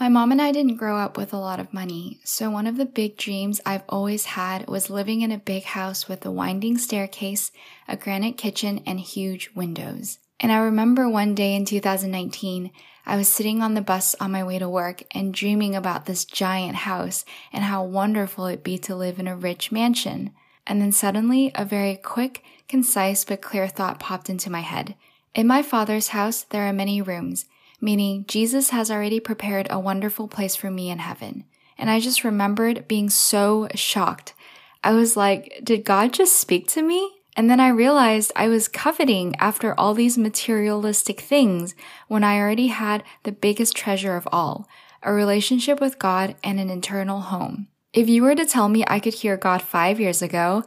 My mom and I didn't grow up with a lot of money, so one of the big dreams I've always had was living in a big house with a winding staircase, a granite kitchen, and huge windows. And I remember one day in 2019, I was sitting on the bus on my way to work and dreaming about this giant house and how wonderful it'd be to live in a rich mansion. And then suddenly, a very quick, concise, but clear thought popped into my head. In my father's house, there are many rooms, meaning Jesus has already prepared a wonderful place for me in heaven. And I just remembered being so shocked. I was like, did God just speak to me? And then I realized I was coveting after all these materialistic things when I already had the biggest treasure of all, a relationship with God and an eternal home. If you were to tell me I could hear God five years ago,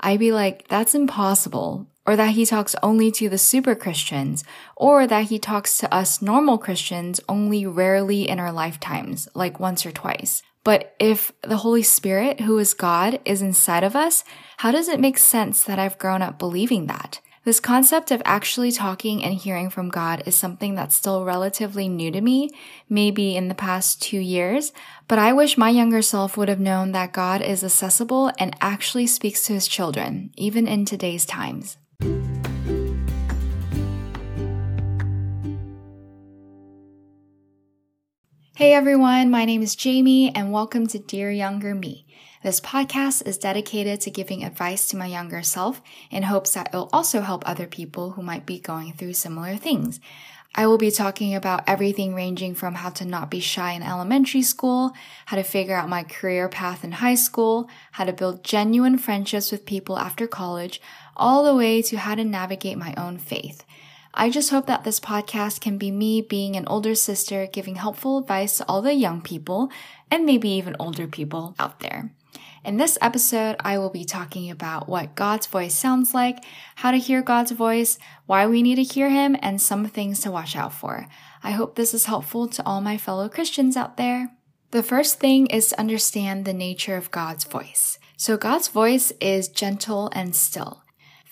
I'd be like, that's impossible or that he talks only to the super Christians, or that he talks to us normal Christians only rarely in our lifetimes, like once or twice. But if the Holy Spirit, who is God, is inside of us, how does it make sense that I've grown up believing that? This concept of actually talking and hearing from God is something that's still relatively new to me, maybe in the past two years, but I wish my younger self would have known that God is accessible and actually speaks to his children, even in today's times. Hey everyone, my name is Jamie and welcome to Dear Younger Me. This podcast is dedicated to giving advice to my younger self in hopes that it'll also help other people who might be going through similar things. I will be talking about everything ranging from how to not be shy in elementary school, how to figure out my career path in high school, how to build genuine friendships with people after college, all the way to how to navigate my own faith. I just hope that this podcast can be me being an older sister giving helpful advice to all the young people and maybe even older people out there. In this episode, I will be talking about what God's voice sounds like, how to hear God's voice, why we need to hear Him, and some things to watch out for. I hope this is helpful to all my fellow Christians out there. The first thing is to understand the nature of God's voice. So God's voice is gentle and still.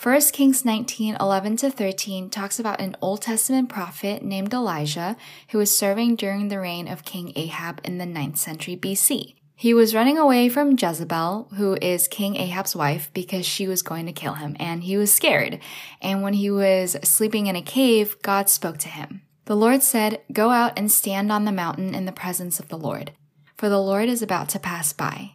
1 Kings 19, 11 to 13 talks about an Old Testament prophet named Elijah who was serving during the reign of King Ahab in the 9th century BC. He was running away from Jezebel, who is King Ahab's wife, because she was going to kill him, and he was scared. And when he was sleeping in a cave, God spoke to him. The Lord said, Go out and stand on the mountain in the presence of the Lord, for the Lord is about to pass by.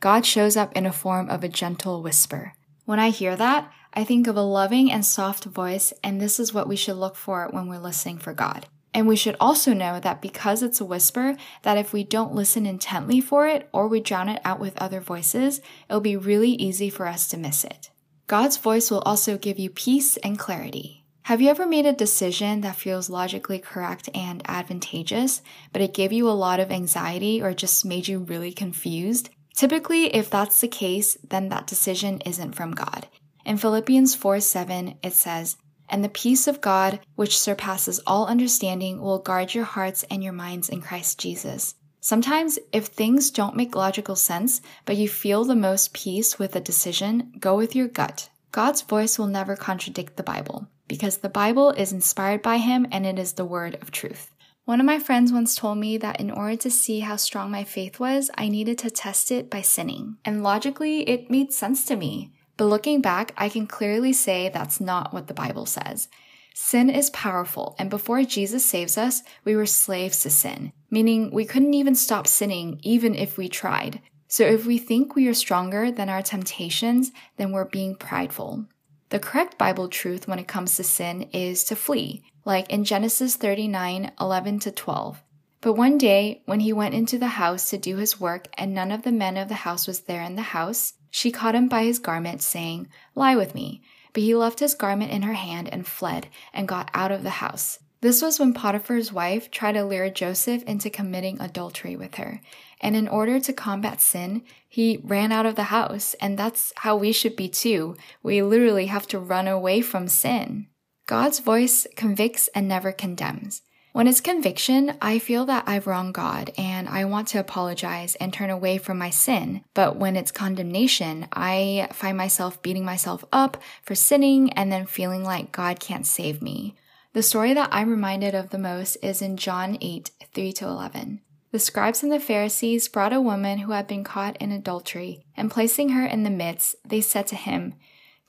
God shows up in a form of a gentle whisper. When I hear that, I think of a loving and soft voice, and this is what we should look for when we're listening for God. And we should also know that because it's a whisper, that if we don't listen intently for it or we drown it out with other voices, it'll be really easy for us to miss it. God's voice will also give you peace and clarity. Have you ever made a decision that feels logically correct and advantageous, but it gave you a lot of anxiety or just made you really confused? Typically, if that's the case, then that decision isn't from God. In Philippians 4 7, it says, And the peace of God, which surpasses all understanding, will guard your hearts and your minds in Christ Jesus. Sometimes, if things don't make logical sense, but you feel the most peace with a decision, go with your gut. God's voice will never contradict the Bible, because the Bible is inspired by Him and it is the word of truth. One of my friends once told me that in order to see how strong my faith was, I needed to test it by sinning. And logically, it made sense to me. But looking back, I can clearly say that's not what the Bible says. Sin is powerful, and before Jesus saves us, we were slaves to sin, meaning we couldn't even stop sinning even if we tried. So if we think we are stronger than our temptations, then we're being prideful. The correct Bible truth when it comes to sin is to flee, like in Genesis 39 11 to 12. But one day, when he went into the house to do his work, and none of the men of the house was there in the house, she caught him by his garment, saying, Lie with me. But he left his garment in her hand and fled, and got out of the house. This was when Potiphar's wife tried to lure Joseph into committing adultery with her. And in order to combat sin, he ran out of the house. And that's how we should be too. We literally have to run away from sin. God's voice convicts and never condemns. When it's conviction, I feel that I've wronged God and I want to apologize and turn away from my sin. But when it's condemnation, I find myself beating myself up for sinning and then feeling like God can't save me. The story that I'm reminded of the most is in John 8 3 to 11. The scribes and the Pharisees brought a woman who had been caught in adultery, and placing her in the midst, they said to him,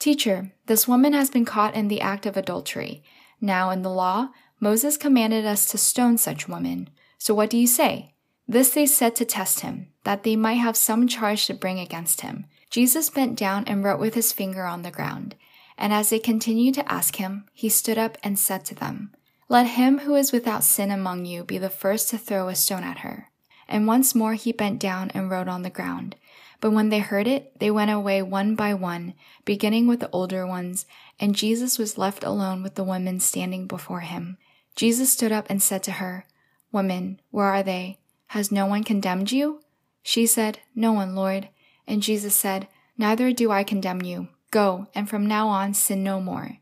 Teacher, this woman has been caught in the act of adultery. Now, in the law, Moses commanded us to stone such women. So what do you say? This they said to test him, that they might have some charge to bring against him. Jesus bent down and wrote with his finger on the ground. And as they continued to ask him, he stood up and said to them, Let him who is without sin among you be the first to throw a stone at her. And once more he bent down and wrote on the ground. But when they heard it, they went away one by one, beginning with the older ones, and Jesus was left alone with the women standing before him. Jesus stood up and said to her, Woman, where are they? Has no one condemned you? She said, No one, Lord. And Jesus said, Neither do I condemn you. Go, and from now on sin no more.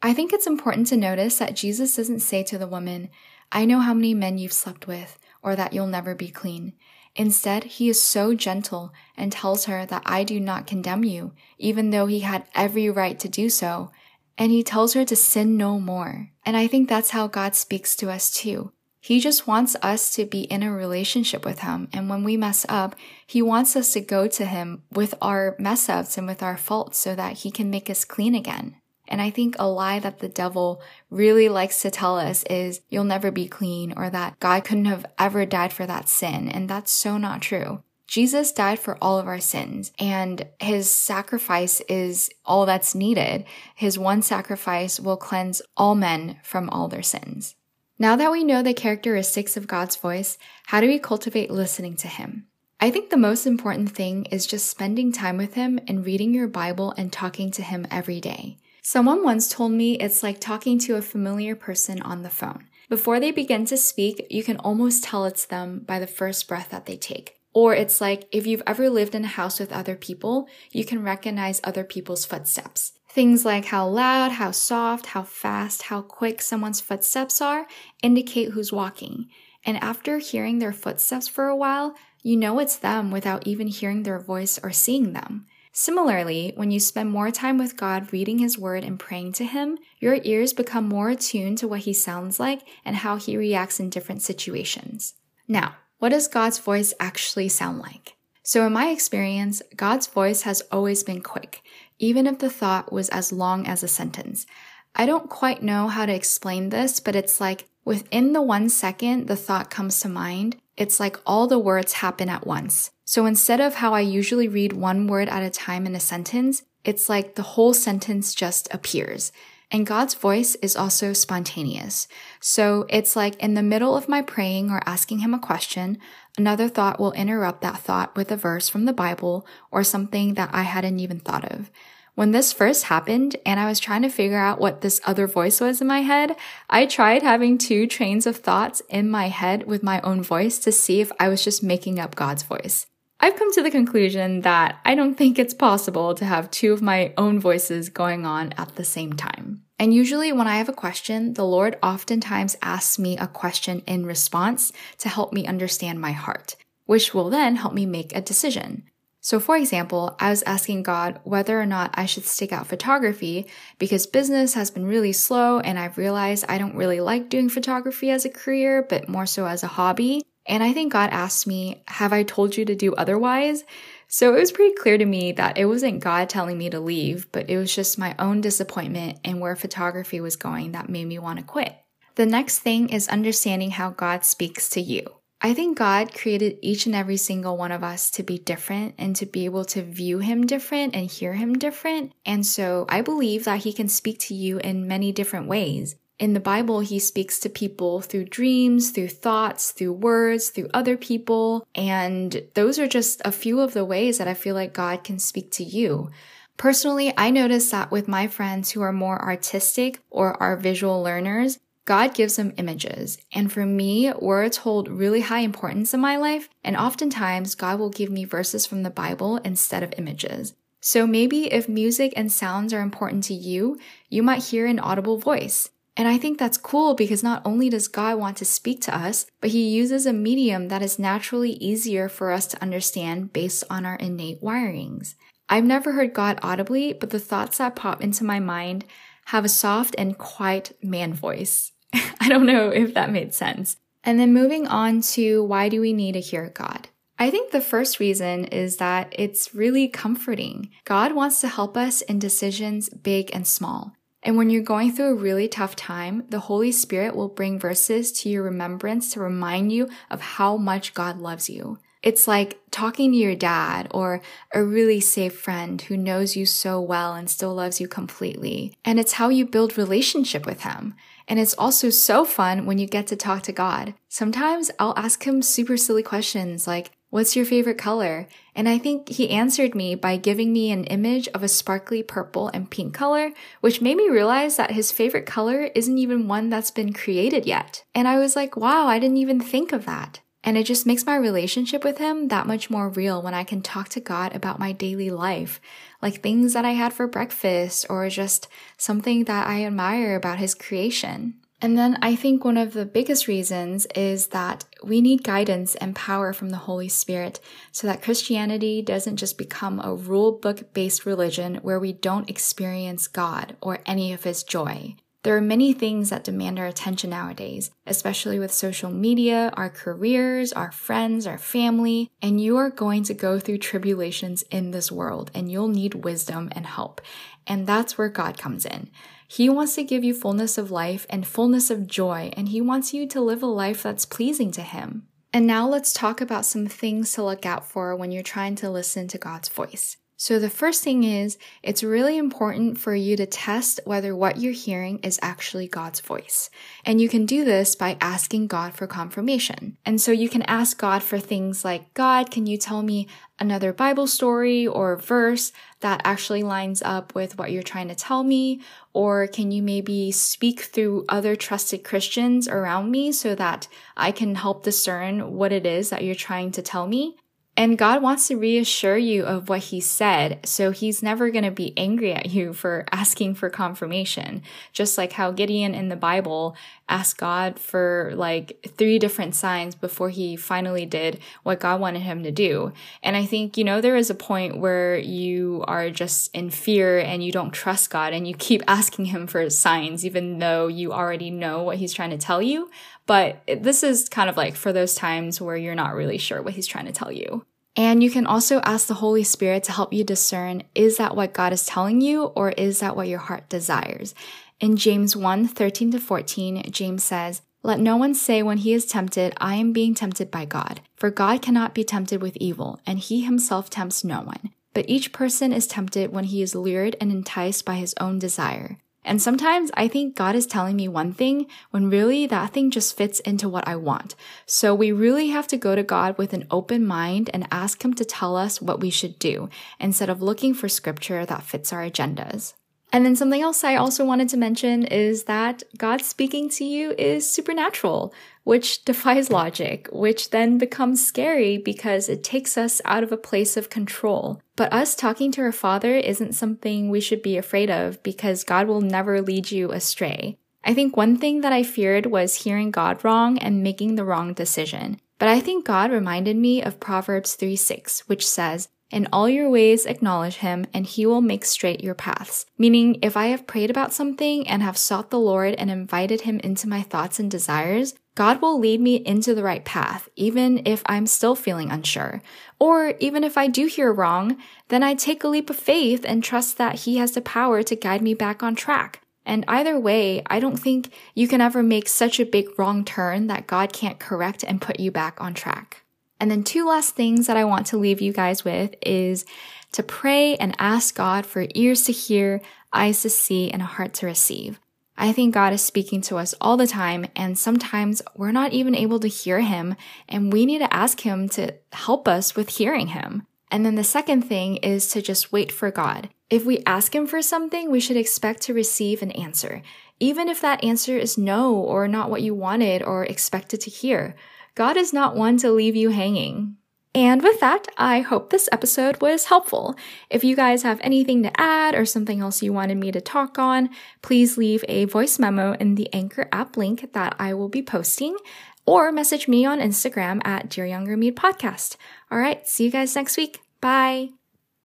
I think it's important to notice that Jesus doesn't say to the woman, I know how many men you've slept with, or that you'll never be clean. Instead, he is so gentle and tells her that I do not condemn you, even though he had every right to do so. And he tells her to sin no more. And I think that's how God speaks to us too. He just wants us to be in a relationship with Him. And when we mess up, He wants us to go to Him with our mess ups and with our faults so that He can make us clean again. And I think a lie that the devil really likes to tell us is you'll never be clean or that God couldn't have ever died for that sin. And that's so not true. Jesus died for all of our sins and his sacrifice is all that's needed. His one sacrifice will cleanse all men from all their sins. Now that we know the characteristics of God's voice, how do we cultivate listening to Him? I think the most important thing is just spending time with Him and reading your Bible and talking to Him every day. Someone once told me it's like talking to a familiar person on the phone. Before they begin to speak, you can almost tell it's them by the first breath that they take. Or it's like if you've ever lived in a house with other people, you can recognize other people's footsteps. Things like how loud, how soft, how fast, how quick someone's footsteps are indicate who's walking. And after hearing their footsteps for a while, you know it's them without even hearing their voice or seeing them. Similarly, when you spend more time with God reading His Word and praying to Him, your ears become more attuned to what He sounds like and how He reacts in different situations. Now, what does God's voice actually sound like? So, in my experience, God's voice has always been quick even if the thought was as long as a sentence. I don't quite know how to explain this, but it's like within the one second the thought comes to mind, it's like all the words happen at once. So instead of how I usually read one word at a time in a sentence, it's like the whole sentence just appears. And God's voice is also spontaneous. So it's like in the middle of my praying or asking Him a question, another thought will interrupt that thought with a verse from the Bible or something that I hadn't even thought of. When this first happened and I was trying to figure out what this other voice was in my head, I tried having two trains of thoughts in my head with my own voice to see if I was just making up God's voice. I've come to the conclusion that I don't think it's possible to have two of my own voices going on at the same time. And usually, when I have a question, the Lord oftentimes asks me a question in response to help me understand my heart, which will then help me make a decision. So, for example, I was asking God whether or not I should stick out photography because business has been really slow and I've realized I don't really like doing photography as a career, but more so as a hobby. And I think God asked me, Have I told you to do otherwise? So it was pretty clear to me that it wasn't God telling me to leave, but it was just my own disappointment in where photography was going that made me want to quit. The next thing is understanding how God speaks to you. I think God created each and every single one of us to be different and to be able to view Him different and hear Him different. And so I believe that He can speak to you in many different ways. In the Bible, he speaks to people through dreams, through thoughts, through words, through other people. And those are just a few of the ways that I feel like God can speak to you. Personally, I notice that with my friends who are more artistic or are visual learners, God gives them images. And for me, words hold really high importance in my life. And oftentimes, God will give me verses from the Bible instead of images. So maybe if music and sounds are important to you, you might hear an audible voice. And I think that's cool because not only does God want to speak to us, but He uses a medium that is naturally easier for us to understand based on our innate wirings. I've never heard God audibly, but the thoughts that pop into my mind have a soft and quiet man voice. I don't know if that made sense. And then moving on to why do we need to hear God? I think the first reason is that it's really comforting. God wants to help us in decisions big and small. And when you're going through a really tough time, the Holy Spirit will bring verses to your remembrance to remind you of how much God loves you. It's like talking to your dad or a really safe friend who knows you so well and still loves you completely. And it's how you build relationship with him. And it's also so fun when you get to talk to God. Sometimes I'll ask him super silly questions like, What's your favorite color? And I think he answered me by giving me an image of a sparkly purple and pink color, which made me realize that his favorite color isn't even one that's been created yet. And I was like, wow, I didn't even think of that. And it just makes my relationship with him that much more real when I can talk to God about my daily life, like things that I had for breakfast or just something that I admire about his creation. And then I think one of the biggest reasons is that we need guidance and power from the Holy Spirit so that Christianity doesn't just become a rule book based religion where we don't experience God or any of His joy. There are many things that demand our attention nowadays, especially with social media, our careers, our friends, our family, and you are going to go through tribulations in this world and you'll need wisdom and help. And that's where God comes in. He wants to give you fullness of life and fullness of joy, and He wants you to live a life that's pleasing to Him. And now let's talk about some things to look out for when you're trying to listen to God's voice. So, the first thing is, it's really important for you to test whether what you're hearing is actually God's voice. And you can do this by asking God for confirmation. And so you can ask God for things like, God, can you tell me another Bible story or verse that actually lines up with what you're trying to tell me? Or can you maybe speak through other trusted Christians around me so that I can help discern what it is that you're trying to tell me? And God wants to reassure you of what He said, so He's never going to be angry at you for asking for confirmation. Just like how Gideon in the Bible asked God for like three different signs before he finally did what God wanted him to do. And I think, you know, there is a point where you are just in fear and you don't trust God and you keep asking Him for signs, even though you already know what He's trying to tell you. But this is kind of like for those times where you're not really sure what he's trying to tell you. And you can also ask the Holy Spirit to help you discern is that what God is telling you or is that what your heart desires? In James 1 13 to 14, James says, Let no one say when he is tempted, I am being tempted by God. For God cannot be tempted with evil, and he himself tempts no one. But each person is tempted when he is lured and enticed by his own desire. And sometimes I think God is telling me one thing when really that thing just fits into what I want. So we really have to go to God with an open mind and ask Him to tell us what we should do instead of looking for scripture that fits our agendas. And then something else I also wanted to mention is that God speaking to you is supernatural, which defies logic, which then becomes scary because it takes us out of a place of control. But us talking to our Father isn't something we should be afraid of because God will never lead you astray. I think one thing that I feared was hearing God wrong and making the wrong decision. But I think God reminded me of Proverbs 3 6, which says, in all your ways, acknowledge him, and he will make straight your paths. Meaning, if I have prayed about something and have sought the Lord and invited him into my thoughts and desires, God will lead me into the right path, even if I'm still feeling unsure. Or even if I do hear wrong, then I take a leap of faith and trust that He has the power to guide me back on track. And either way, I don't think you can ever make such a big wrong turn that God can't correct and put you back on track. And then two last things that I want to leave you guys with is to pray and ask God for ears to hear, eyes to see, and a heart to receive. I think God is speaking to us all the time, and sometimes we're not even able to hear Him, and we need to ask Him to help us with hearing Him. And then the second thing is to just wait for God. If we ask Him for something, we should expect to receive an answer. even if that answer is no or not what you wanted or expected to hear. God is not one to leave you hanging. And with that, I hope this episode was helpful. If you guys have anything to add or something else you wanted me to talk on, please leave a voice memo in the Anchor app link that I will be posting or message me on Instagram at Dear Younger Me Podcast. All right, see you guys next week. Bye.